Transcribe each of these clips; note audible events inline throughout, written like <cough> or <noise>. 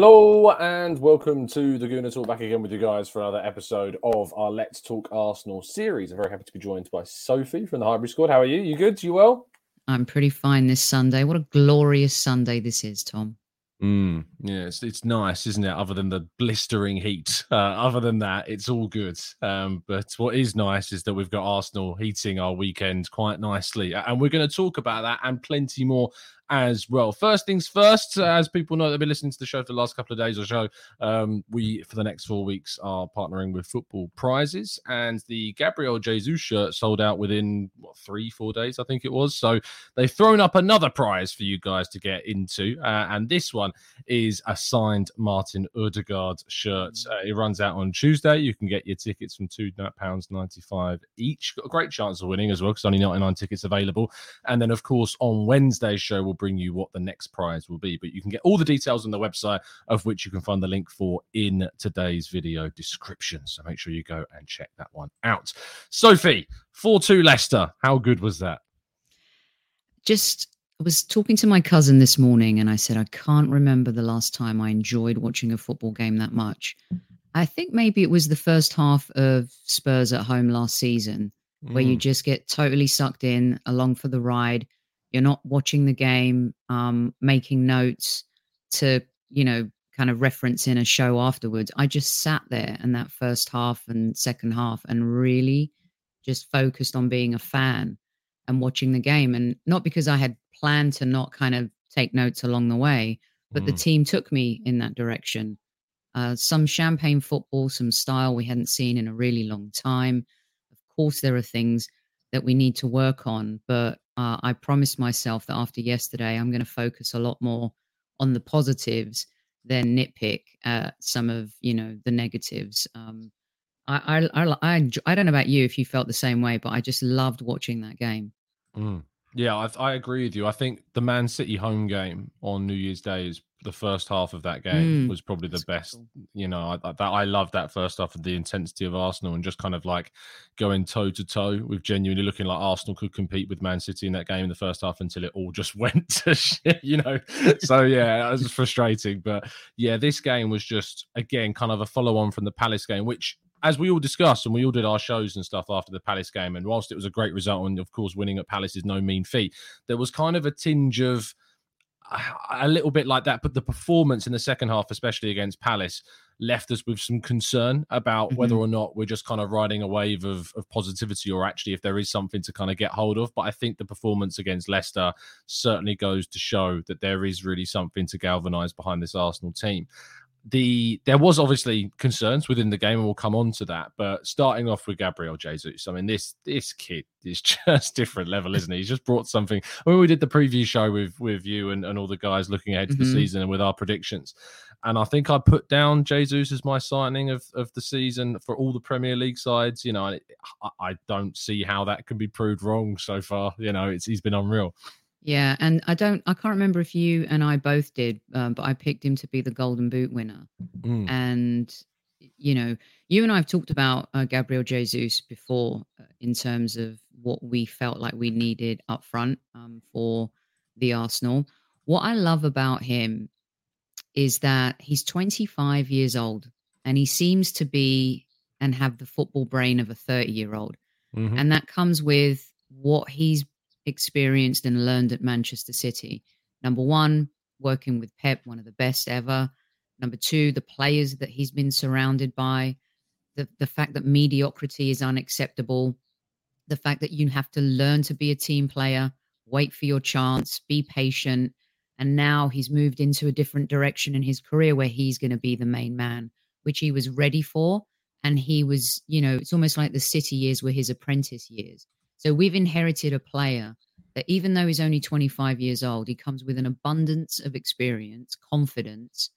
Hello and welcome to the Gooner Talk. Back again with you guys for another episode of our Let's Talk Arsenal series. I'm very happy to be joined by Sophie from the Highbury Squad. How are you? You good? You well? I'm pretty fine this Sunday. What a glorious Sunday this is, Tom. Mm, yeah, it's, it's nice, isn't it? Other than the blistering heat, <laughs> uh, other than that, it's all good. Um, but what is nice is that we've got Arsenal heating our weekend quite nicely, and we're going to talk about that and plenty more as well. First things first, as people know, they've been listening to the show for the last couple of days or so. Um, we, for the next four weeks, are partnering with Football Prizes, and the Gabriel Jesus shirt sold out within what three, four days, I think it was. So they've thrown up another prize for you guys to get into, uh, and this one is a signed Martin Odegaard shirt. Uh, it runs out on Tuesday. You can get your tickets from two pounds ninety-five each. Got a great chance of winning as well because only ninety-nine tickets available. And then, of course, on Wednesday's show, we'll bring you what the next prize will be. But you can get all the details on the website, of which you can find the link for in today's video description. So make sure you go and check that one out. Sophie, 4 2 Leicester. How good was that? Just I was talking to my cousin this morning and I said, I can't remember the last time I enjoyed watching a football game that much. I think maybe it was the first half of Spurs at home last season, where you mm. just get totally sucked in along for the ride. You're not watching the game, um, making notes to, you know, kind of reference in a show afterwards. I just sat there and that first half and second half and really just focused on being a fan and watching the game. And not because I had planned to not kind of take notes along the way, but the Mm. team took me in that direction. Uh, some champagne football, some style we hadn't seen in a really long time. Of course, there are things that we need to work on, but uh, I promised myself that after yesterday, I'm going to focus a lot more on the positives than nitpick at some of you know the negatives. Um, I, I, I, I, I don't know about you if you felt the same way, but I just loved watching that game. Mm. Yeah, I, I agree with you. I think the Man City home game on New Year's Day is the first half of that game Mm, was probably the best. cool. You know, I, I- that I love that first half of the intensity of Arsenal and just kind of like going toe to toe with genuinely looking like Arsenal could compete with Man City in that game in the first half until it all just <laughs> went to <laughs> shit. You know, so yeah, it was frustrating. But yeah, this game was just again kind of a follow on from the Palace game, which as we all discussed and we all did our shows and stuff after the Palace game, and whilst it was a great result, and of course winning at Palace is no mean feat, there was kind of a tinge of a little bit like that. But the performance in the second half, especially against Palace, left us with some concern about whether Mhm. or not we're just kind of riding a wave of, of positivity or actually if there is something to kind of get hold of. But I think the performance against Leicester certainly goes to show that there is really something to galvanise behind this Arsenal team the there was obviously concerns within the game, and we'll come on to that. But starting off with Gabriel Jesus, I mean this this kid is <laughs> just different level, isn't he? He's just brought something. When we did the preview show with with you and, and all the guys looking ahead to the Mhm. season and with our predictions, and I think I put down Jesus as my signing of of the season for all the Premier League sides. You know, I, I don't see how that can be proved wrong so far. You know, it's he's been unreal. Yeah, and I don't, I can't remember if you and I both did, um, but I picked him to be the Golden Boot winner. Mm. And you know, you and I have talked about uh, Gabriel Jesus before uh, in terms of what we felt like we needed up front um, for the Arsenal. What I love about him is that he's 25 years old and he seems to be and have the football brain of a 30 year old. Mhm. And that comes with what he's experienced and learned at Manchester City. Number one, working with Pep, one of the best ever. Number two, the players that he's been surrounded by, the, the fact that mediocrity is unacceptable, the fact that you have to learn to be a team player, wait for your chance, be patient. And now he's moved into a different direction in his career where he's going to be the main man, which he was ready for. And he was, you know, it's almost like the City years were his apprentice years. So we've inherited a player that even though he's only 25 years old, he comes with an abundance of experience, confidence,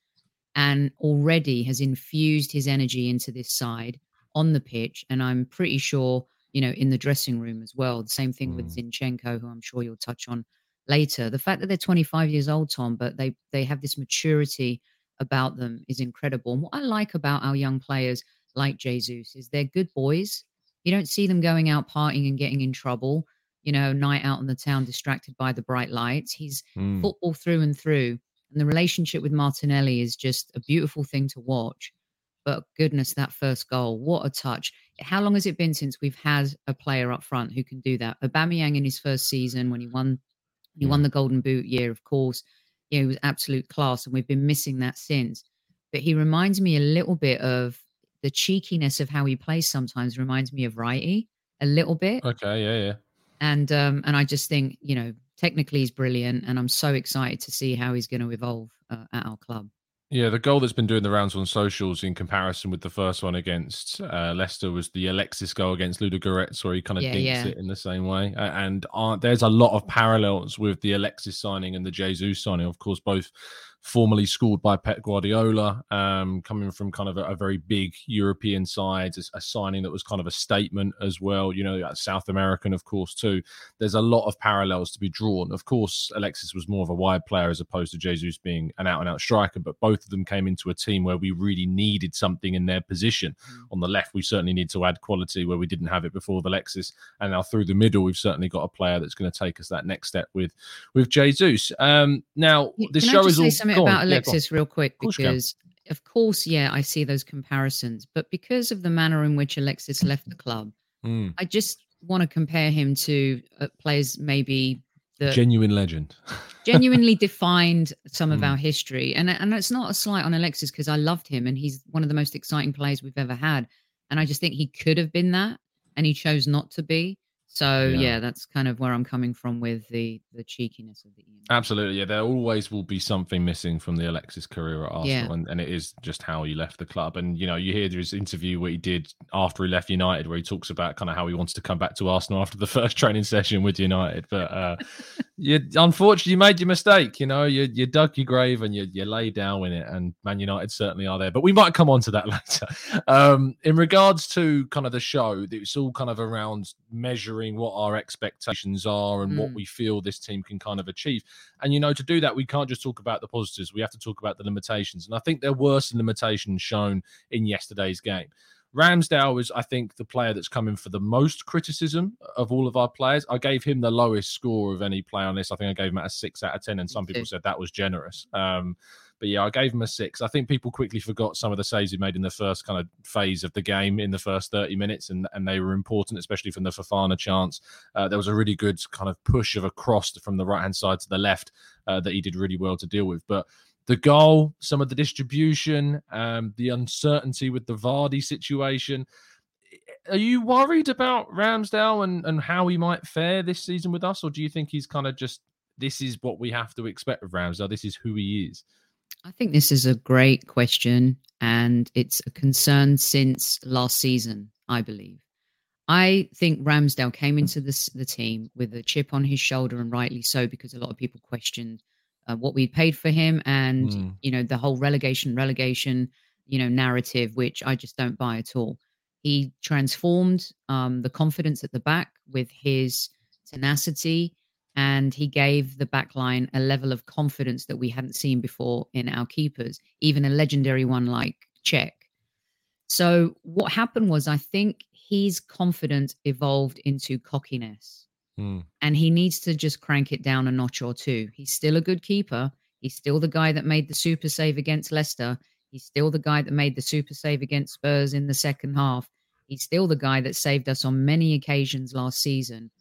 and already has infused his energy into this side on the pitch. And I'm pretty sure, you know, in the dressing room as well. The same thing with hmm. Zinchenko, who I'm sure you'll touch on later. The fact that they're 25 years old, Tom, but they they have this maturity about them is incredible. And what I like about our young players like Jesus is they're good boys. You don't see them going out partying and getting in trouble, you know, night out in the town distracted by the bright lights. He's Mm. football through and through. And the relationship with Martinelli is just a beautiful thing to watch. But goodness, that first goal, what a touch. How long has it been since we've had a player up front who can do that? Aubameyang in his first season when he won he won the Golden Boot year, of course. You know, he was absolute class, and we've been missing that since. But he reminds me a little bit of the cheekiness of how he plays sometimes reminds me of Wrighty a little bit. Okay, yeah, yeah. And um, and I just think, you know, technically he's brilliant, and I'm so excited to see how he's going to evolve uh, at our club. Yeah, the goal that's been doing the rounds on socials in comparison with the first one against uh, Leicester was the Alexis goal against Ludogorets, where he kind of Yeah, dinks yeah. it in the same way. And uh, there's a lot of parallels with the Alexis signing and the Jesus signing. Of course, both formerly schooled by Pep Guardiola, um, coming from kind of a, a very big European side, a, a signing that was kind of a statement as well. You know, South American, of course, too. There's a lot of parallels to be drawn. Of course, Alexis was more of a wide player as opposed to Jesus being an out and out striker, but both of them came into a team where we really needed something in their position. On the left, we certainly need to add quality where we didn't have it before with Alexis, and now through the middle, we've certainly got a player that's going to take us that next step with with Jesus. Um, now, this show is all go on. about Yeah, on. Alexis real quick? Because, of course, yeah, I see those comparisons. But because of the manner in which Alexis left the club, Mm, I just want to compare him to uh, players maybe that genuine legend. <laughs> genuinely defined some of Mm. our history. And and it's not a slight on Alexis because I loved him and he's one of the most exciting players we've ever had. And I just think he could have been that, and he chose not to be. So Yeah. yeah, that's kind of where I'm coming from with the the cheekiness of the. Absolutely, yeah. There always will be something missing from the Alexis career at Arsenal, Yeah. and, and it is just how he left the club. And you know, you hear his interview what he did after he left United, where he talks about kind of how he wants to come back to Arsenal after the <laughs> first training session with United. But uh, <laughs> you unfortunately you made your mistake. You know, you you dug your grave and you you lay down in it. And Man United certainly are there. But we might come on to that <laughs> later. Um, in regards to kind of the show, it's all kind of around measuring what our expectations are and what Mm. we feel this team can kind of achieve. And you know, to do that, we can't just talk about the positives. We have to talk about the limitations. And I think there were some limitations shown in yesterday's game. Ramsdale is, I think, the player that's coming for the most criticism of all of our players. I gave him the lowest score of any player on this. I think I gave him a six out of ten, and some people said that was generous. Um, but yeah, I gave him a six. I think people quickly forgot some of the saves he made in the first kind of phase of the game in the first 30 minutes, and, and they were important, especially from the Fofana chance. Uh, there was a really good kind of push of a cross from the right hand side to the left uh, that he did really well to deal with. But the goal, some of the distribution, um, the uncertainty with the Vardy situation. Are you worried about Ramsdale and, and how he might fare this season with us, or do you think he's kind of just this is what we have to expect of Ramsdale? This is who he is. I think this is a great question, and it's a concern since last season, I believe. I think Ramsdale came into this, the team with a chip on his shoulder, and rightly so, because a lot of people questioned uh, what we paid for him, and Mm. you know the whole relegation, relegation, you know narrative, which I just don't buy at all. He transformed um, the confidence at the back with his tenacity, and he gave the back line a level of confidence that we hadn't seen before in our keepers, even a legendary one like Cech. So what happened was, I think his confidence evolved into cockiness, Hmm. and he needs to just crank it down a notch or two. He's still a good keeper. He's still the guy that made the super save against Leicester. He's still the guy that made the super save against Spurs in the second half. He's still the guy that saved us on many occasions last season.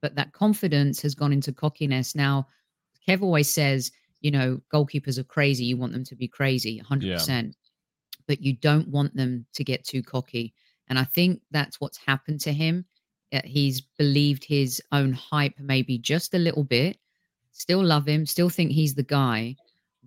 But that confidence has gone into cockiness. Now, Kev always says, you know, goalkeepers are crazy. You want them to be crazy, 100%. But you don't want them to get too cocky. And I think that's what's happened to him. Uh, He's believed his own hype maybe just a little bit. Still love him, still think he's the guy,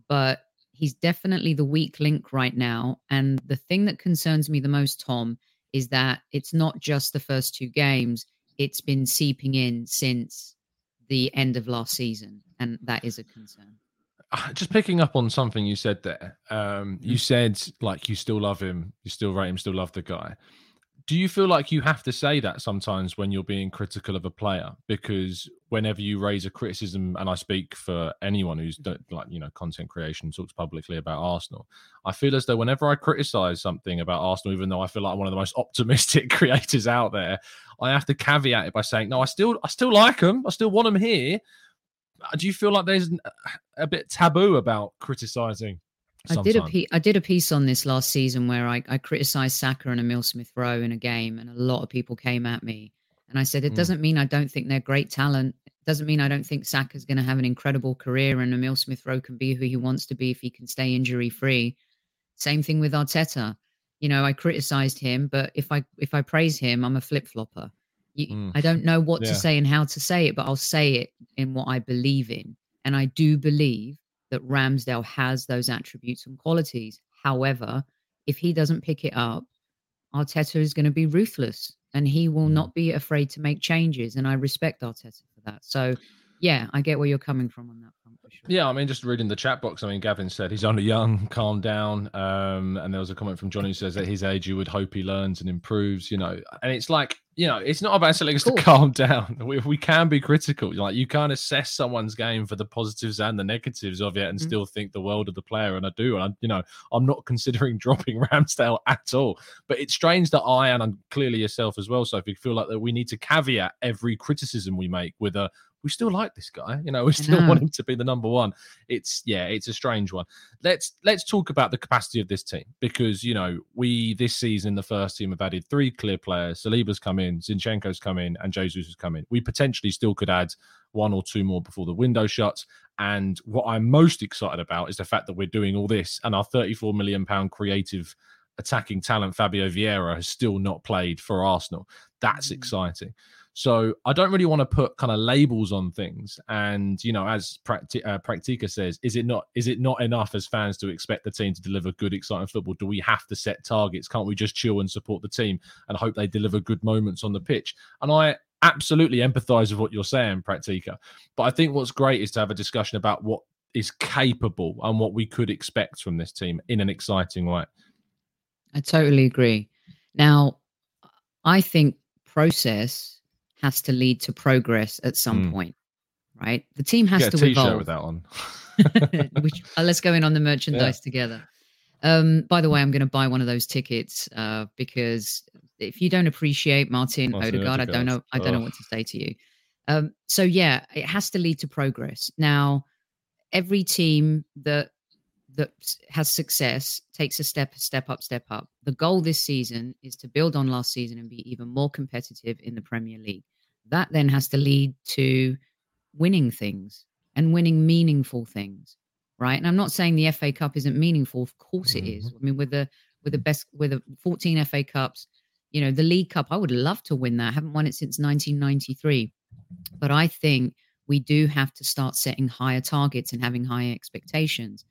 but he's definitely the weak link right now. And the thing that concerns me the most, Tom, is that it's not just the first two games, it's been seeping in since the end of last season. And that is a concern. Uh, Just picking up on something you said there. Um, you said like you still love him, you still rate him, still love the guy. Do you feel like you have to say that sometimes when you're being critical of a player? Because whenever you raise a criticism, and I speak for anyone who's like you know content creation talks publicly about Arsenal, I feel as though whenever I criticize something about Arsenal, even though I feel like I'm one of the most <laughs> optimistic <laughs> creators out there, I have to caveat it by saying, no, I still I still like them, I still want them here. Uh, Do you feel like there's a bit taboo about criticizing? I did a I did a piece on this last season where I, I criticized Saka and Emil Smith Rowe in a game, and a lot of people came at me. And I said, it Mm. doesn't mean I don't think they're great talent. It doesn't mean I don't think Saka's going to have an incredible career, and Emil Smith Rowe can be who he wants to be if he can stay injury free. Same thing with Arteta. You know, I criticized him, but if I if I praise him, I'm a flip flopper. Mm. I don't know what Yeah. to say and how to say it, but I'll say it in what I believe in. And I do believe that Ramsdale has those attributes and qualities. However, if he doesn't pick it up, Arteta is going to be ruthless and he will Mm. not be afraid to make changes. And I respect Arteta for that. So, yeah, I get where you're coming from on that front sure. Yeah, I mean, just reading the chat box. I mean, Gavin said he's only young, calm down. Um, and there was a comment from Johnny who says at his age, you would hope he learns and improves. You know, and it's like, you know, it's not about telling us to calm <laughs> down. We, we can be critical. Like you can't assess someone's game for the positives and the negatives of it, and Mhm. still think the world of the player. And I do, and I, you know, I'm not <laughs> considering dropping <laughs> Ramsdale at all. But it's strange that I and I'm clearly yourself as well, Sophie, feel like that we need to caveat every criticism we make with a we still like this guy. You know, <laughs> we still know. want him to be the number one. It's yeah, it's a strange one. Let's let's talk about the capacity of this team because you know we this season the first team have added three clear players. Saliba's come in, Zinchenko's come in, and Jesus has come in. We potentially still could add one or two more before the window shuts. And what I'm most excited about is the fact that we're doing all this and our 34 million pound creative attacking talent Fabio Vieira has still not played for Arsenal. That's Mm. exciting. So I don't really want to put kind of labels on things. And you know, as uh, Practica says, is it not is it not enough as fans to expect the team to deliver good, exciting football? Do we have to set targets? Can't we just chill and support the team and hope they deliver good moments on the pitch? And I absolutely empathise with what you're saying, Practica. But I think what's great is to have a discussion about what is capable and what we could expect from this team in an exciting way. I totally agree. Now, I think process has to lead to progress at some Mm. point, right? The team has Get a to t-shirt evolve. with that on. <laughs> Which, uh, let's go in on the merchandise together. Um, by the way, I'm going to buy one of those tickets uh, because if you don't appreciate Martin, Martin Odegaard, I don't know, I don't know what to say to you. Um, so yeah, it has to lead to progress. Now, every team that that has success takes a step, step up, step up. The goal this season is to build on last season and be even more competitive in the Premier League. That then has to lead to winning things and winning meaningful things, right? And I'm not saying the FA Cup isn't meaningful. Of course it is. I mean, with the with the best with the 14 FA Cups, you know, the League Cup, I would love to win that. I haven't won it since 1993, but I think we do have to start setting higher targets and having higher expectations.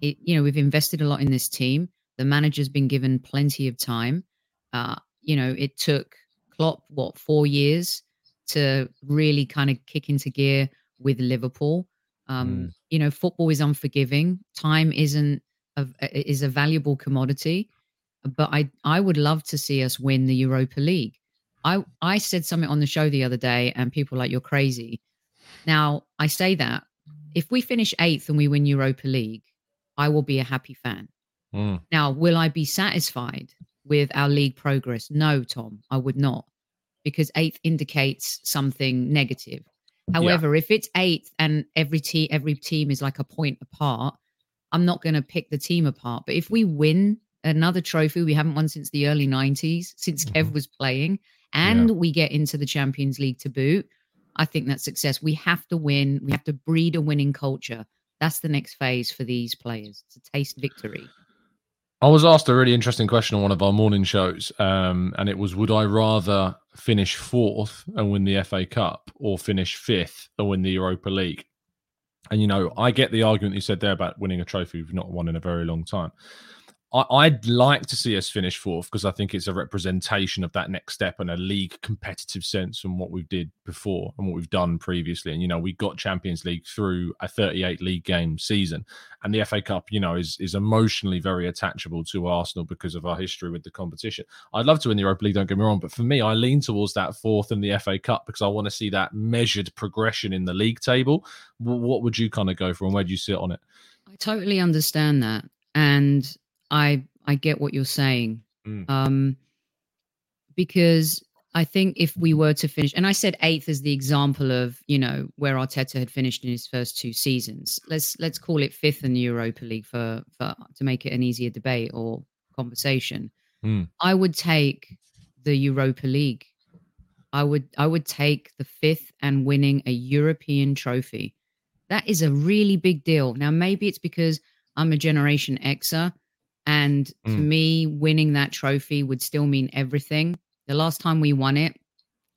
It, you know, we've invested a lot in this team. The manager's been given plenty of time. Uh, you know, it took Klopp what four years to really kind of kick into gear with Liverpool. Um, You know, football is unforgiving. Time isn't a, is a valuable commodity, but I I would love to see us win the Europa League. I I said something on the show the other day, and people like you're crazy. Now, I say that if we finish eighth and we win Europa League, I will be a happy fan. Mm. Now, will I be satisfied with our league progress? No, Tom, I would not, because eighth indicates something negative. However, if it's eighth and every team every team is like a point apart, I'm not going to pick the team apart. But if we win another trophy we haven't won since the early 90s, since Kev Mhm. was playing, and we get into the Champions League to boot, I think that's success. We have to win. We have to breed a winning culture. That's the next phase for these players to taste victory. I was asked a really interesting question on one of our morning shows, um, and it was: Would I rather finish fourth and win the FA Cup, or finish fifth and win the Europa League? And you know, I get the argument you said there about winning a trophy we've not won in a very long time. I, I'd like to see us finish fourth because I think it's a representation of that next step and a league competitive sense from what we did before and what we've done previously. And you know, we got Champions League through a 38 league game season, and the FA Cup, you know, is is emotionally very attachable to Arsenal because of our history with the competition. I'd love to win the Europa League, don't get me wrong, but for me, I lean towards that fourth in the FA Cup because I want to see that measured progression in the league table. Wh- What would you kind of go for, and where do you sit on it? I totally understand that, and I I get what you're saying. Mm. Um, because I think if we were to finish, and I said eighth as the example of you know where Arteta had finished in his first two seasons. Let's let's call it fifth in the Europa League for for to make it an easier debate or conversation. Mm. I would take the Europa League. I would I would take the fifth and winning a European trophy. That is a really big deal. Now maybe it's because I'm a Generation Xer, and to Mm. me, winning that trophy would still mean everything. The last time we won it,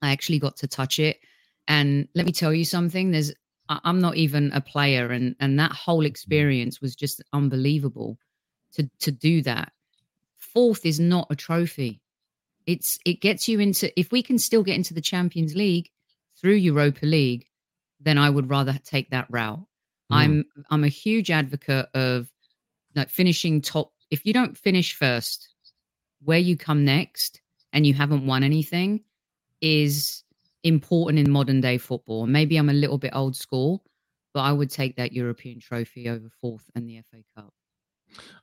I actually got to touch it, and let me tell you something. There's I'm not even a player, and and that whole experience was just unbelievable. To to do that, fourth is not a trophy. It's it gets you into if we can still get into the Champions League through Europa League, then I would rather take that route. I'm I'm a huge advocate of like finishing top. If you don't finish first, where you come next and you haven't won anything is important in modern day football. Maybe I'm a little bit old school, but I would take that European trophy over fourth and the FA Cup.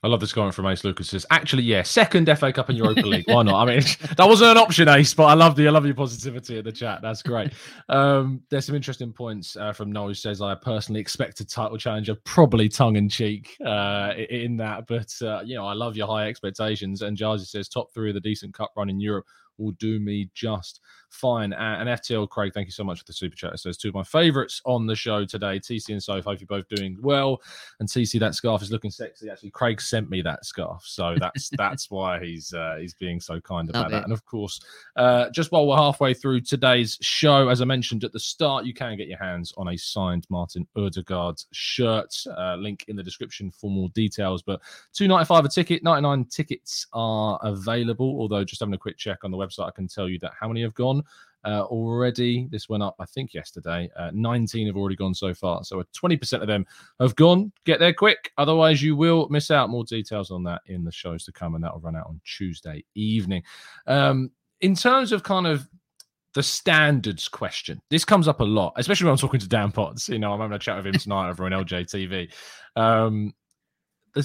I love this comment from Ace Lucas. Says, actually, yeah, second FA Cup and Europa League. Why not? I mean, <laughs> that wasn't an option, Ace, but I love the I love your positivity in the chat. That's great. Um, there's some interesting points uh, from Noel who says I personally expect a title challenger, probably tongue in cheek uh, in that, but uh, you know, I love your high expectations. And Jarzy says top three of the decent cup run in Europe will do me just fine. Uh, and FTL Craig, thank you so much for the super chat. It says two of my favourites on the show today, TC and Soph. Hope you're both doing well. And TC, that scarf is looking sexy. Actually, Craig sent me that scarf, so that's <laughs> that's why he's uh, he's being so kind about Love that. it. And of course, uh, just while we're halfway through today's show, as I mentioned at the start, you can get your hands on a signed Martin Odegaard shirt. Uh, link in the description for more details. But two ninety five a ticket. Ninety nine tickets are available. Although just having a quick check on the website, I can tell you that how many have gone uh, already. This went up, I think, yesterday. Uh, 19 have already gone so far. So 20% of them have gone. Get there quick. Otherwise, you will miss out. More details on that in the shows to come, and that will run out on Tuesday evening. Um, in terms of kind of the standards question, this comes up a lot, especially when I'm talking to Dan Potts. You know, I'm having a chat with him tonight over on LJTV. Um,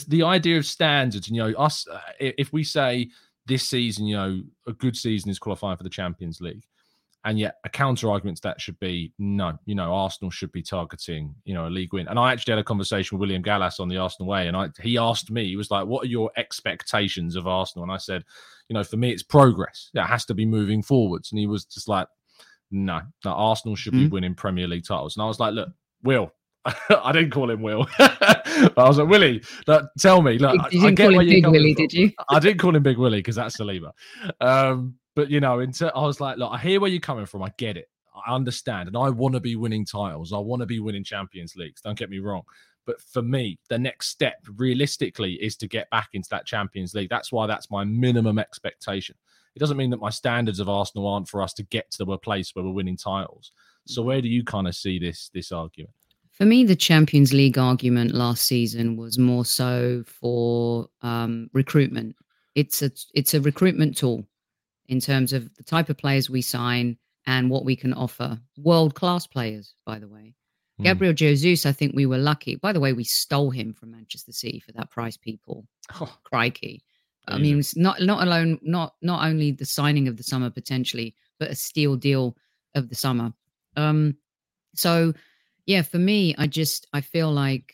the, idea of standards, and you know, us, uh, if we say this season, you know, a good season is qualifying for the Champions League. And yet, a counter argument to that should be no, you know, Arsenal should be targeting, you know, a league win. And I actually had a conversation with William Gallas on the Arsenal way, and I, he asked me, he was like, "What are your expectations of Arsenal?" And I said, "You know, for me, it's progress. It has to be moving forwards." And he was just like, "No, no Arsenal should be Mhm. winning Premier League titles." And I was like, "Look, Will." <laughs> I didn't call him Will. <laughs> I was like, Willie, look, tell me. Look, you I didn't get call where him Big Willie, from. did you? I didn't call him Big Willie because that's Saliba. Um, but you know, in ter- I was like, look, I hear where you're coming from. I get it. I understand, and I want to be winning titles. I want to be winning Champions Leagues. Don't get me wrong. But for me, the next step, realistically, is to get back into that Champions League. That's why that's my minimum expectation. It doesn't mean that my standards of Arsenal aren't for us to get to the place where we're winning titles. So where do you kind of see this this argument? For me, the Champions League argument last season was more so for um, recruitment. It's a it's a recruitment tool in terms of the type of players we sign and what we can offer. World class players, by the way. Mm. Gabriel Jesus, I think we were lucky. By the way, we stole him from Manchester City for that price, people. Oh, Crikey. I mean, it's not not alone, not not only the signing of the summer potentially, but a steal deal of the summer. Um, so yeah, for me, I just I feel like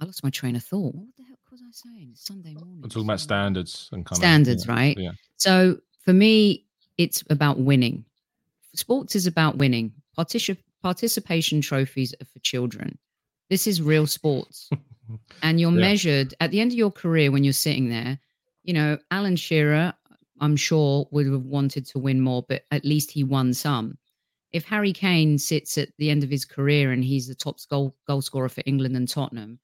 I lost my train of thought. What the heck was I saying? It's Sunday morning. We're talking about standards and kind Standards, of yeah, right? Yeah. So for me, it's about winning. Sports is about winning. Partici- participation trophies are for children. This is real sports. <laughs> and you're Yeah. measured at the end of your career when you're sitting there. You know, Alan Shearer, I'm sure, would have wanted to win more, but at least he won some. If Harry Kane sits at the end of his career and he's the top goal, goal scorer for England and Tottenham,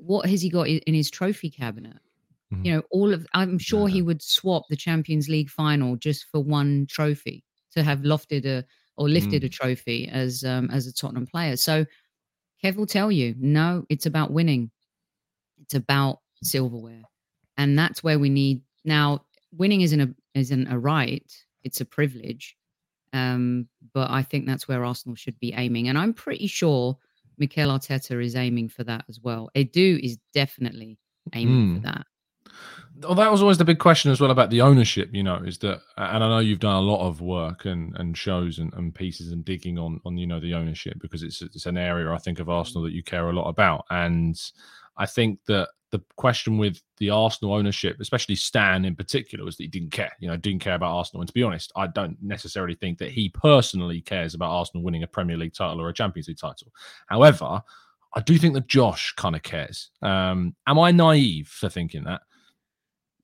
what has he got in his trophy cabinet? Mhm. You know, all of I'm sure he would swap the Champions League final just for one trophy to have lofted a or lifted a trophy as um, as a Tottenham player. So Kev will tell you, no, it's about winning. It's about silverware, and that's where we need now. Winning isn't a isn't a right; it's a privilege. Um, but I think that's where Arsenal should be aiming, and I'm pretty sure Mikel Arteta is aiming for that as well. Edu is definitely aiming for Mm. that. Well, that was always the big question as well about the ownership. You know, is that, and I know you've done a lot of work and, and shows and, and pieces and digging on on you know the ownership because it's it's an area I think of Arsenal that you care a lot about, and I think that the question with the Arsenal ownership, especially Stan in particular, was that he didn't care. You know, didn't care about Arsenal. And to be honest, I don't necessarily think that he personally cares about Arsenal winning a Premier League title or a Champions League title. However, I do think that Josh kind of cares. Um, am I naive for thinking that?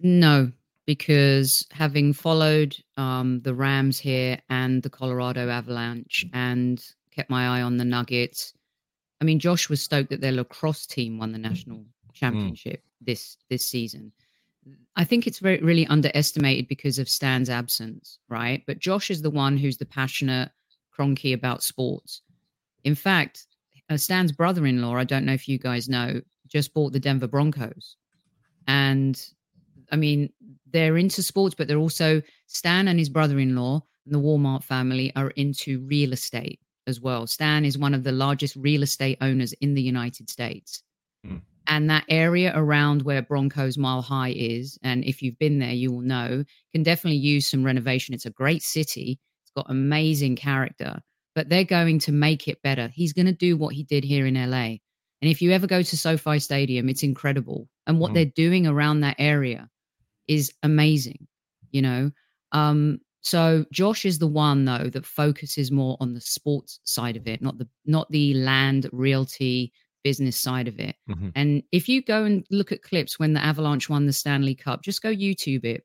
No, because having followed um, the Rams here and the Colorado Avalanche and kept my eye on the Nuggets, I mean, Josh was stoked that their lacrosse team won the national championship this this season. I think it's very really underestimated because of Stan's absence, right? But Josh is the one who's the passionate Kroenke about sports. In fact, uh, Stan's brother-in-law, I don't know if you guys know, just bought the Denver Broncos, and I mean, they're into sports, but they're also Stan and his brother-in-law and the Walmart family are into real estate as well. Stan is one of the largest real estate owners in the United States. Hmm. And that area around where Broncos Mile High is, and if you've been there, you will know, can definitely use some renovation. It's a great city. It's got amazing character, but they're going to make it better. He's going to do what he did here in LA. And if you ever go to SoFi Stadium, it's incredible. And what Mm. they're doing around that area is amazing, you know. Um, so Josh is the one though that focuses more on the sports side of it, not the not the land realty business side of it. Mhm. And if you go and look at clips when the Avalanche won the Stanley Cup, just go YouTube it.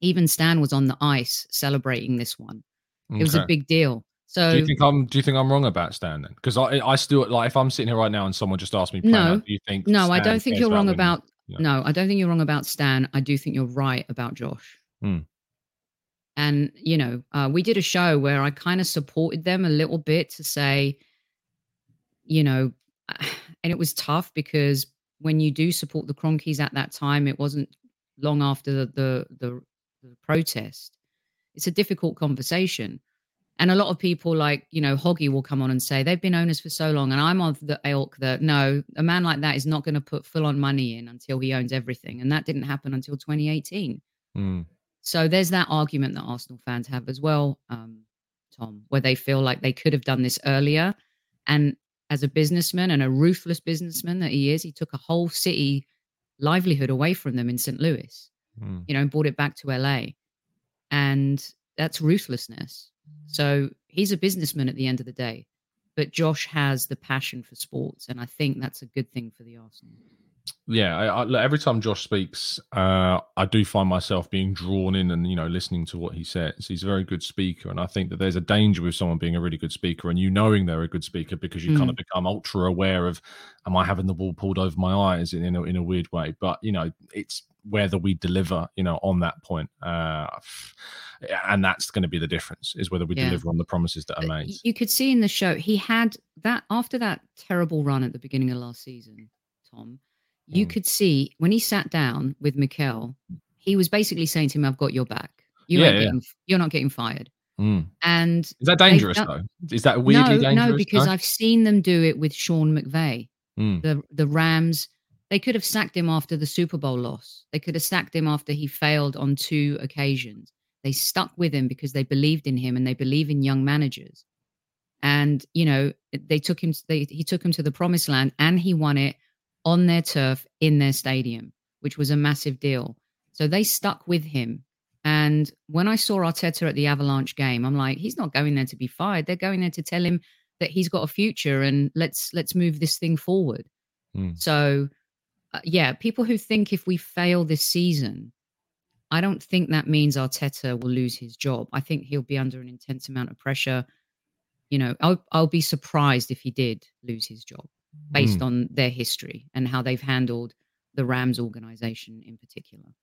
Even Stan was on the ice celebrating this one. It was a big deal. So Do you think I'm? Do you think I'm wrong about Stan then? Because I, I still like if I'm sitting here right now and someone just asked me, No. out, do you think? no, I don't think you're wrong about Yeah. no, I don't think you're wrong about Stan. I do think you're right about Josh. Hmm. And you know, uh, we did a show where I kind of supported them a little bit to say, you know, and it was tough because when you do support the Kroenkes at that time, it wasn't long after the the, the, the protest. It's a difficult conversation. And a lot of people like, you know, Hoggy will come on and say they've been owners for so long. And I'm of the ilk that no, a man like that is not going to put full on money in until he owns everything. And that didn't happen until 2018. Mm. So there's that argument that Arsenal fans have as well, um, Tom, where they feel like they could have done this earlier. And as a businessman and a ruthless businessman that he is, he took a whole city livelihood away from them in St. Louis, Mm. you know, and brought it back to LA. And that's ruthlessness. So he's a businessman at the end of the day. But Josh has the passion for sports. And I think that's a good thing for the Arsenal. Yeah, I, I, look, every time Josh speaks, uh, I do find myself being drawn in and you know listening to what he says. He's a very good speaker, and I think that there's a danger with someone being a really good speaker and you knowing they're a good speaker because you kind of become ultra aware of, am I having the wool pulled over my eyes in, in a, in a weird way? But you know, it's whether we deliver, you know, on that point, uh, and that's going to be the difference is whether we Yeah. deliver on the promises that are made. You could see in the show he had that after that terrible run at the beginning of last season, Tom. You Mm. could see when he sat down with Mikel, he was basically saying to him, "I've got your back. You Yeah, ain't yeah. getting, you're not getting fired." Mm. And is that dangerous though? Is that weirdly no, dangerous? No, because no? I've seen them do it with Sean McVay. Mm. The the Rams, they could have sacked him after the Super Bowl loss. They could have sacked him after he failed on two occasions. They stuck with him because they believed in him and they believe in young managers. And you know, they took him. They, he took him to the promised land, and he won it on their turf in their stadium, which was a massive deal. So they stuck with him and when I saw Arteta at the Avalanche game, I'm like, he's not going there to be fired. They're going there to tell him that he's got a future and let's let's move this thing forward. Mm. So, uh, yeah, people who think if we fail this season, I don't think that means Arteta will lose his job. I think he'll be under an intense amount of pressure. You know, I'll I'll be surprised if he did lose his job based mm. on their history and how they've handled the Rams organization in particular.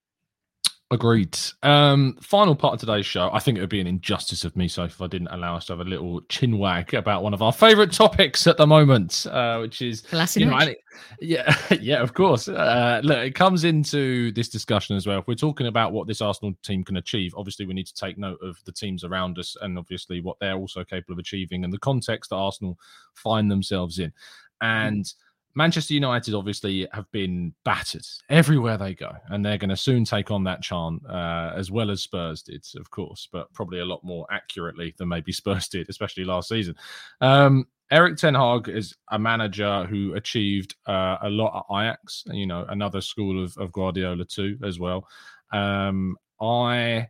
Agreed. Um, final part of today's show. I think it would be an injustice of me, so if I didn't allow us to have a little chin wag about one of our favourite topics at the moment, uh, which is you know, <laughs> yeah, <laughs> yeah, of course. Uh, look, it comes into this discussion as well. If we're talking about what this Arsenal team can achieve, obviously we need to take note of the teams around us and obviously what they're also capable of achieving and the context that Arsenal find themselves in. And Manchester United obviously have been battered everywhere they go, and they're going to soon take on that chant uh, as well as Spurs did, of course, but probably a lot more accurately than maybe <laughs> Spurs did, especially last season. Um, Erik Ten Hag is a manager who achieved uh, a lot at Ajax, you know, another school of, of Guardiola too, as well. Um, I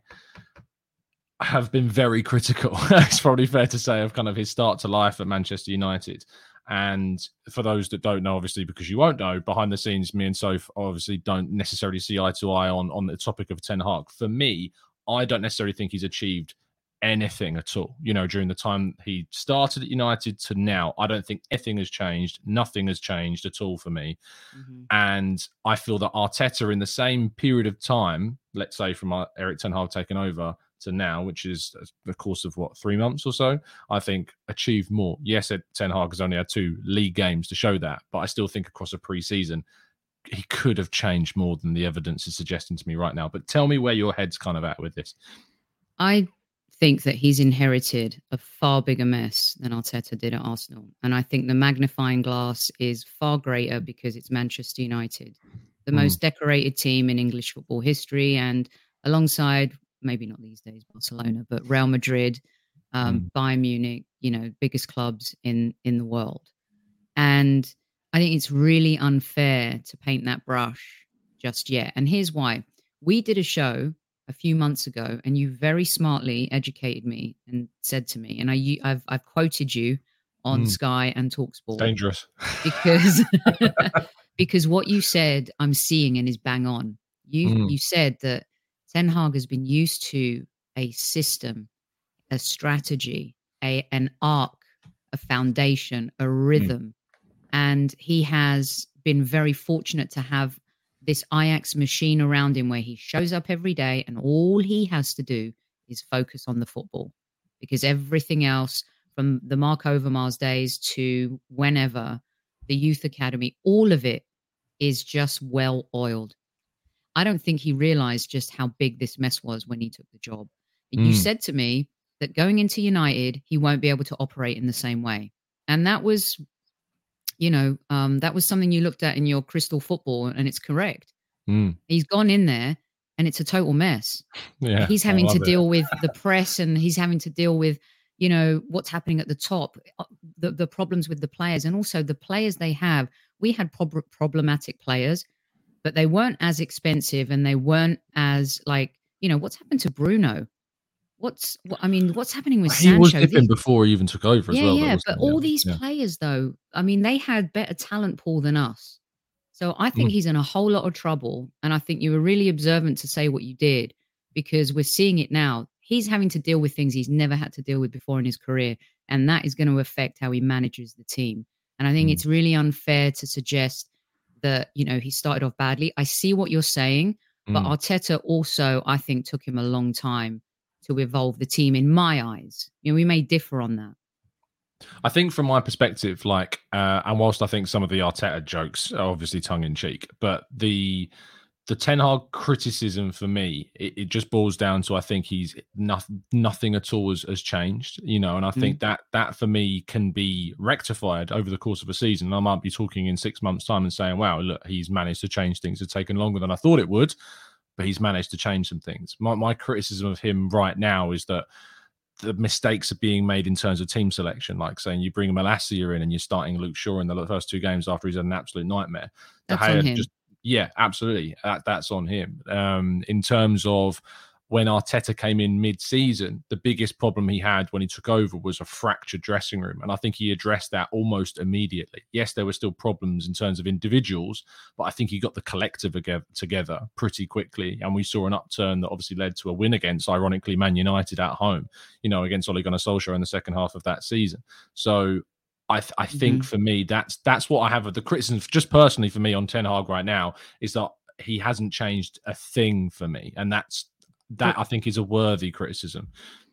have been very critical. <laughs> it's probably fair to say of kind of his start to life at Manchester United. And for those that don't know, obviously, because you won't know, behind the scenes, me and Soph obviously don't necessarily see eye to eye on, on the topic of Ten Hag. For me, I don't necessarily think he's achieved anything at all. You know, during the time he started at United to now, I don't think anything has changed. Nothing has changed at all for me. Mm-hmm. And I feel that Arteta, in the same period of time, let's say from Erik Ten Hag taking over, to now, which is the course of what three months or so, I think achieved more. Yes, Ten Hag has only had two league games to show that, but I still think across a pre-season, he could have changed more than the evidence is suggesting to me right now. But tell me where your head's kind of at with this. I think that he's inherited a far bigger mess than Arteta did at Arsenal. And I think the magnifying glass is far greater because it's Manchester United, the mm. most decorated team in English football history. And alongside maybe not these days Barcelona, but Real Madrid, um, mm. Bayern Munich, you know, biggest clubs in in the world. And I think it's really unfair to paint that brush just yet. And here's why: we did a show a few months ago, and you very smartly educated me and said to me, and I I've I've quoted you on mm. Sky and Talksport. Dangerous because <laughs> <laughs> because what you said I'm seeing and is bang on. You mm. you said that Ten Hag has been used to a system, a strategy, a an arc, a foundation, a hmm. rhythm, mm. and he has been very fortunate to have this Ajax machine around him where he shows up every day and all he has to do is focus on the football because everything else from the Marc Overmars days to whenever the youth academy all of it is just well oiled I don't think he realized just how big this mess was when he took the job. Mm. You said to me that going into United, he won't be able to operate in the same way. And that was, you know, um, that was something you looked at in your crystal football, and it's correct. Mm. He's gone in there and it's a total mess. Yeah, he's having to it. deal with the press and he's having to deal with, you know, what's happening at the top, uh, the, the problems with the players, and also the players they have. We had prob- problematic players but they weren't as expensive and they weren't as like you know what's happened to Bruno. What's what, I mean, what's happening with he Sancho? was dipping before he even took over yeah, as well. Yeah, but all these yeah. players though, I mean, they had better talent pool than us. So I think mm. he's in a whole lot of trouble, and I think you were really observant to say what you did because we're seeing it now. He's having to deal with things he's never had to deal with before in his career, and that is going to affect how he manages the team. And I think mm. it's really unfair to suggest that you know he started off badly. I see what you're saying, but mm. Arteta also, I think, took him a long time to evolve the team. In my eyes, you know, we may differ on that. I think from my perspective, like, uh, and whilst I think some of the Arteta jokes are obviously tongue in cheek, but the the Ten Hag criticism for me, it, it, just boils down to I think he's nothing, nothing at all has, has changed, you know, and I think mm. that that for me can be rectified over the course of a season. And I might be talking in six months' time and saying, "Wow, look, he's managed to change things. It's taken longer than I thought it would, but he's managed to change some things." My my criticism of him right now is that the mistakes are being made in terms of team selection, like saying you bring Malacia in and you're starting Luke Shaw in the first two games after he's had an absolute nightmare. That's on him. Just yeah, absolutely. That, that's on him. Um, in terms of when Arteta came in mid-season, the biggest problem he had when he took over was a fractured dressing room, and I think he addressed that almost immediately. Yes, there were still problems in terms of individuals, but I think he got the collective together pretty quickly, and we saw an upturn that obviously led to a win against, ironically, Man United at home. You know, against Ole Gunnar Solskjaer in the second half of that season. So I, th- I think mm-hmm. for me that's that's what I have of the criticism just personally for me on Ten Hag right now is that he hasn't changed a thing for me, and that's that I think is a worthy criticism.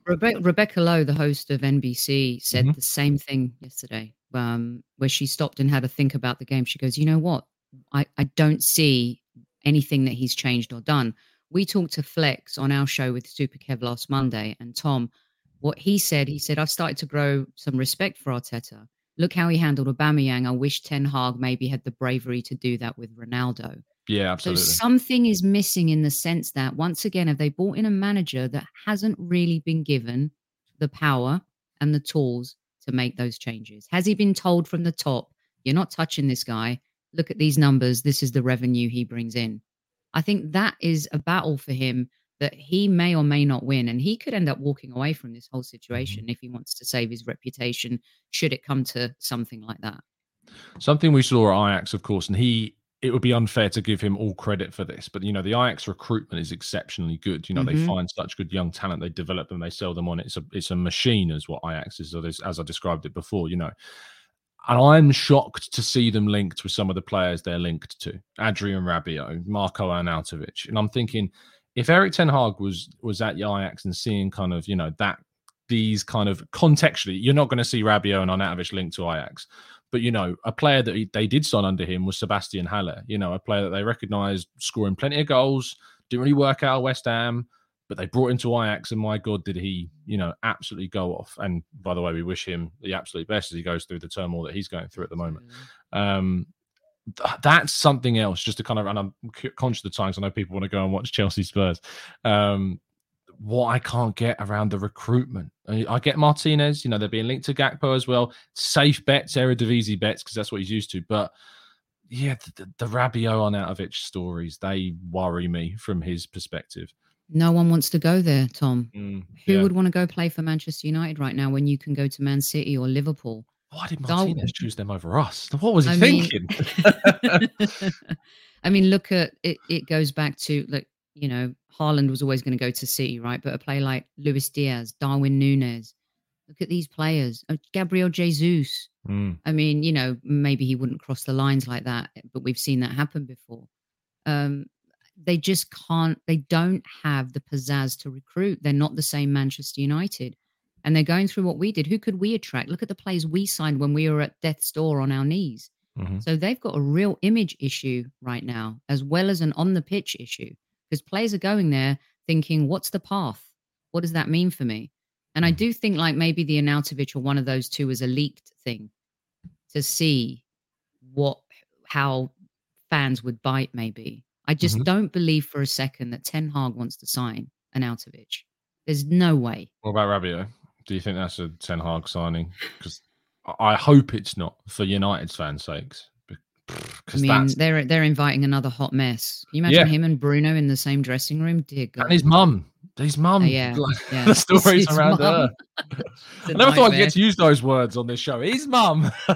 Rebecca, Rebecca Lowe, the host of NBC, said mm-hmm. the same thing yesterday, um, where she stopped and had a think about the game. She goes, "You know what? I I don't see anything that he's changed or done." We talked to Flex on our show with Super Kev last Monday, and Tom, what he said, he said, "I've started to grow some respect for Arteta." Look how he handled Aubameyang. I wish Ten Hag maybe had the bravery to do that with Ronaldo. Yeah, absolutely. So something is missing in the sense that once again, have they brought in a manager that hasn't really been given the power and the tools to make those changes? Has he been told from the top, you're not touching this guy? Look at these numbers. This is the revenue he brings in. I think that is a battle for him that he may or may not win. And he could end up walking away from this whole mm-hmm. situation if he wants to save his reputation, should it come to something like that. Something we saw at Ajax, of course, and he it would be unfair to give him all credit for this, but you know, the Ajax recruitment is exceptionally good. You know, mm-hmm. they find such good young talent, they develop them, they sell them on. It's a it's a machine, as what Ajax is, as I described it before. You know, and I'm shocked to see them linked with some of the players they're linked to, Adrien Rabiot, Marko Arnautovic, and I'm thinking if Erik Ten Hag was was at Ajax and seeing kind of you know that these kind of contextually, you're not going to see Rabiot and Arnautovic linked to Ajax, but you know a player that he, they did sign under him was Sebastian Haller. You know a player that they recognised scoring plenty of goals, didn't really work out West Ham. But they brought him to Ajax, and my God, did he, you know, absolutely go off. And by the way, we wish him the absolute best as he goes through the turmoil that he's going through at the moment. Mm-hmm. Um, that's something else just to kind of and i'm conscious of the times i know people want to go and watch chelsea spurs. Um what i can't get around the recruitment. I, I get martinez you know they're being linked to gakpo as well. Safe bets eredivisie bets because that's what he's used to but yeah the, the, the Rabiot Arnautovic stories they worry me from his perspective. No one wants to go there tom. Mm, who yeah. would want to go play for manchester united right now when you can go to man city or liverpool why did Martinez choose them over us? What was he I thinking? Mean, <laughs> <laughs> I mean, look at it. It goes back to like you know, Haaland was always going to go to City, right? But a player like Luis Diaz, Darwin Nunez, look at these players. Oh, Gabriel Jesus. Mm. I mean, you know, maybe he wouldn't cross the lines like that, but we've seen that happen before. Um, they just can't. They don't have the pizzazz to recruit. They're not the same Manchester United and they're going through what we did. Who could we attract? Look at the players we signed when we were at death's door on our knees. Mm-hmm. So they've got a real image issue right now, as well as an on the pitch issue, because players are going there thinking, what's the path? What does that mean for me? And I mm-hmm. do think like maybe the Arnautovic or one of those two is a leaked thing to see what how fans would bite. Maybe I just mm-hmm. don't believe for a second that Ten Hag wants to sign Arnautovic. There's no way. What about Rabiot? Do you think that's a Ten Hag signing? Because I hope it's not for United's fans' sakes. I mean, that's... they're they're inviting another hot mess. Can you imagine yeah. him and Bruno in the same dressing room? Dear God. And his mum. His mum. Uh, yeah, yeah. <laughs> the stories around mum. her. <laughs> I never thought I'd get to use those words on this show. His mum. <laughs>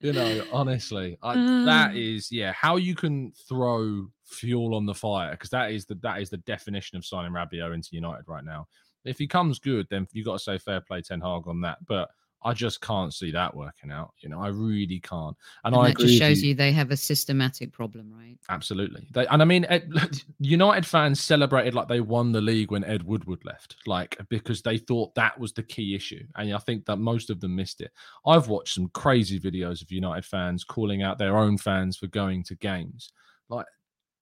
you know, honestly, I, um. is yeah. How you can throw fuel on the fire because that is the that is the definition of signing Rabiot into United right now. If he comes good, then you got to say fair play Ten Hag on that. But I just can't see that working out. You know, I really can't. And, and I that just shows you. you. they have a systematic problem, right? Absolutely. They, and I mean, Ed, <laughs> United fans celebrated like they won the league when Ed Woodward left, like because they thought that was the key issue. And I think that most of them missed it. I've watched some crazy videos of United fans calling out their own fans for going to games like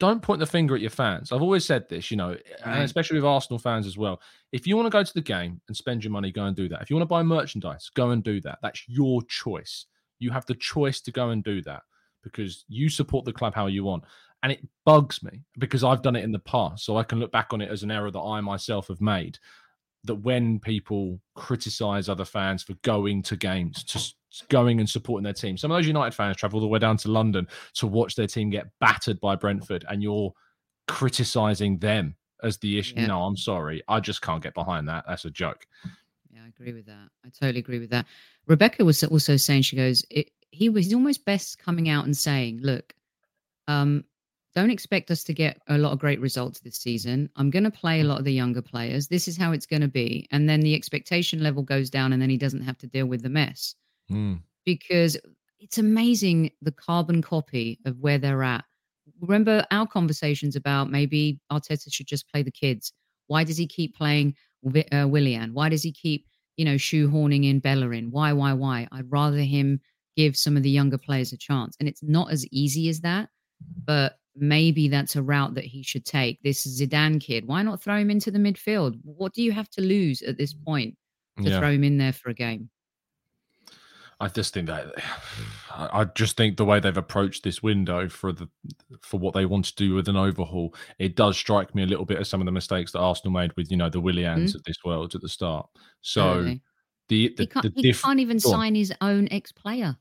don't point the finger at your fans. I've always said this, you know, and mm. especially with Arsenal fans as well. If you want to go to the game and spend your money, go and do that. If you want to buy merchandise, go and do that. That's your choice. You have the choice to go and do that because you support the club how you want. And it bugs me because I've done it in the past. So I can look back on it as an error that I myself have made. That when people criticize other fans for going to games, to going and supporting their team. Some of those United fans travel all the way down to London to watch their team get battered by Brentford, and you're criticizing them as the issue. Yeah. No, I'm sorry. I just can't get behind that. That's a joke. Yeah, I agree with that. I totally agree with that. Rebecca was also saying, she goes, it, he was almost best coming out and saying, look, um, don't expect us to get a lot of great results this season. I'm going to play a lot of the younger players. This is how it's going to be. And then the expectation level goes down, and then he doesn't have to deal with the mess mm. because it's amazing the carbon copy of where they're at. Remember our conversations about maybe Arteta should just play the kids. Why does he keep playing uh, Willian? Why does he keep, you know, shoehorning in Bellerin? Why, why, why? I'd rather him give some of the younger players a chance. And it's not as easy as that, but maybe that's a route that he should take. This Zidane kid, why not throw him into the midfield? What do you have to lose at this point to yeah. throw him in there for a game? I just think that <sighs> I just think the way they've approached this window for the for what they want to do with an overhaul, it does strike me a little bit of some of the mistakes that Arsenal made with you know the Willians mm. at this world at the start. So the, the, he can't, the he can't even sign his own ex player.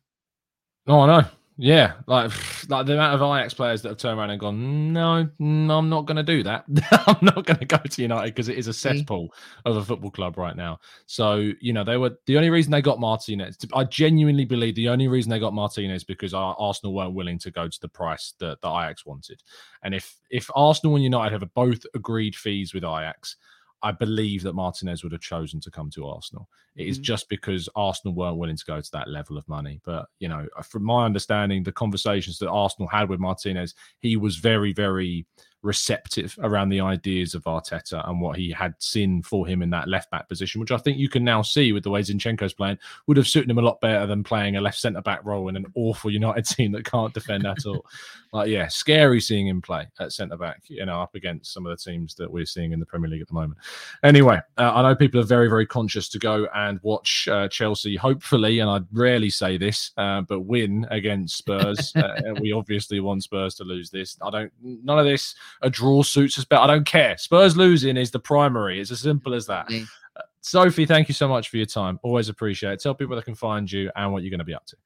No, I know. Yeah, like <sighs> like the amount of Ajax players that have turned around and gone, no, no I'm not going to do that. <laughs> I'm not going to go to United because it is a cesspool of a football club right now. So you know they were the only reason they got Martinez. I genuinely believe the only reason they got Martinez because Arsenal weren't willing to go to the price that, that Ajax wanted. And if if Arsenal and United have both agreed fees with Ajax, I believe that Martinez would have chosen to come to Arsenal. It is mm-hmm. just because Arsenal weren't willing to go to that level of money. But, you know, from my understanding, the conversations that Arsenal had with Martinez, he was very, very receptive around the ideas of Arteta and what he had seen for him in that left back position, which I think you can now see with the way Zinchenko's playing, would have suited him a lot better than playing a left centre back role in an awful <laughs> United team that can't defend at all. <laughs> Like, yeah, scary seeing him play at centre back, you know, up against some of the teams that we're seeing in the Premier League at the moment. Anyway, uh, I know people are very, very conscious to go and watch uh, Chelsea, hopefully, and I rarely say this, uh, but win against Spurs. <laughs> Uh, we obviously want Spurs to lose this. I don't, none of this a draw suits us better. I don't care. Spurs losing is the primary. It's as simple as that. Uh, Sophie, thank you so much for your time. Always appreciate it. Tell people they can find you and what you're going to be up to.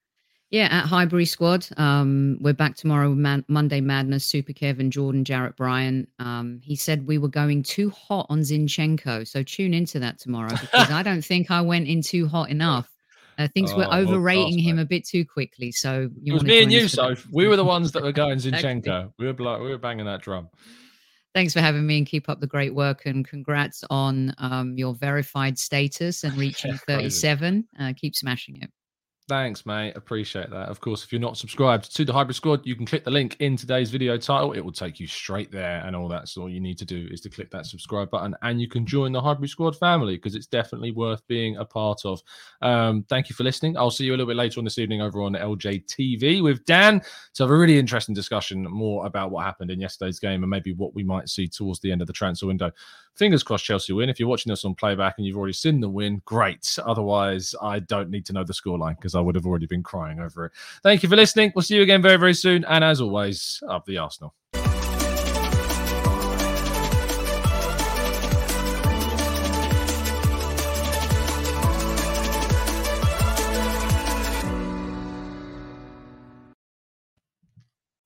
Yeah, at Highbury Squad. Um, we're back tomorrow with Man- Monday Madness, Super Kevin, Jordan, Jarrett Bryan. Um, he said we were going too hot on Zinchenko. So tune into that tomorrow because <laughs> I don't think I went in too hot enough. I think oh, we're overrating him a bit too quickly. So you it was me and you, Soph. We were the ones that were <laughs> going Zinchenko. we were we were banging that drum. Thanks for having me and keep up the great work and congrats on um, your verified status and <laughs> reaching 37. Uh, keep smashing it. Thanks, mate. Appreciate that. Of course, if you're not subscribed to the Highbury Squad, you can click the link in today's video title. It will take you straight there, and all that's all you need to do is to click that subscribe button, and you can join the Highbury Squad family because it's definitely worth being a part of. Um, thank you for listening. I'll see you a little bit later on this evening over on LJ TV with Dan to have a really interesting discussion more about what happened in yesterday's game and maybe what we might see towards the end of the transfer window fingers crossed Chelsea win. If you're watching this on playback and you've already seen the win, great. Otherwise, I don't need to know the scoreline because I would have already been crying over it. Thank you for listening. We'll see you again very, very soon. And as always, up the Arsenal.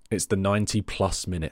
It's the 90 plus minute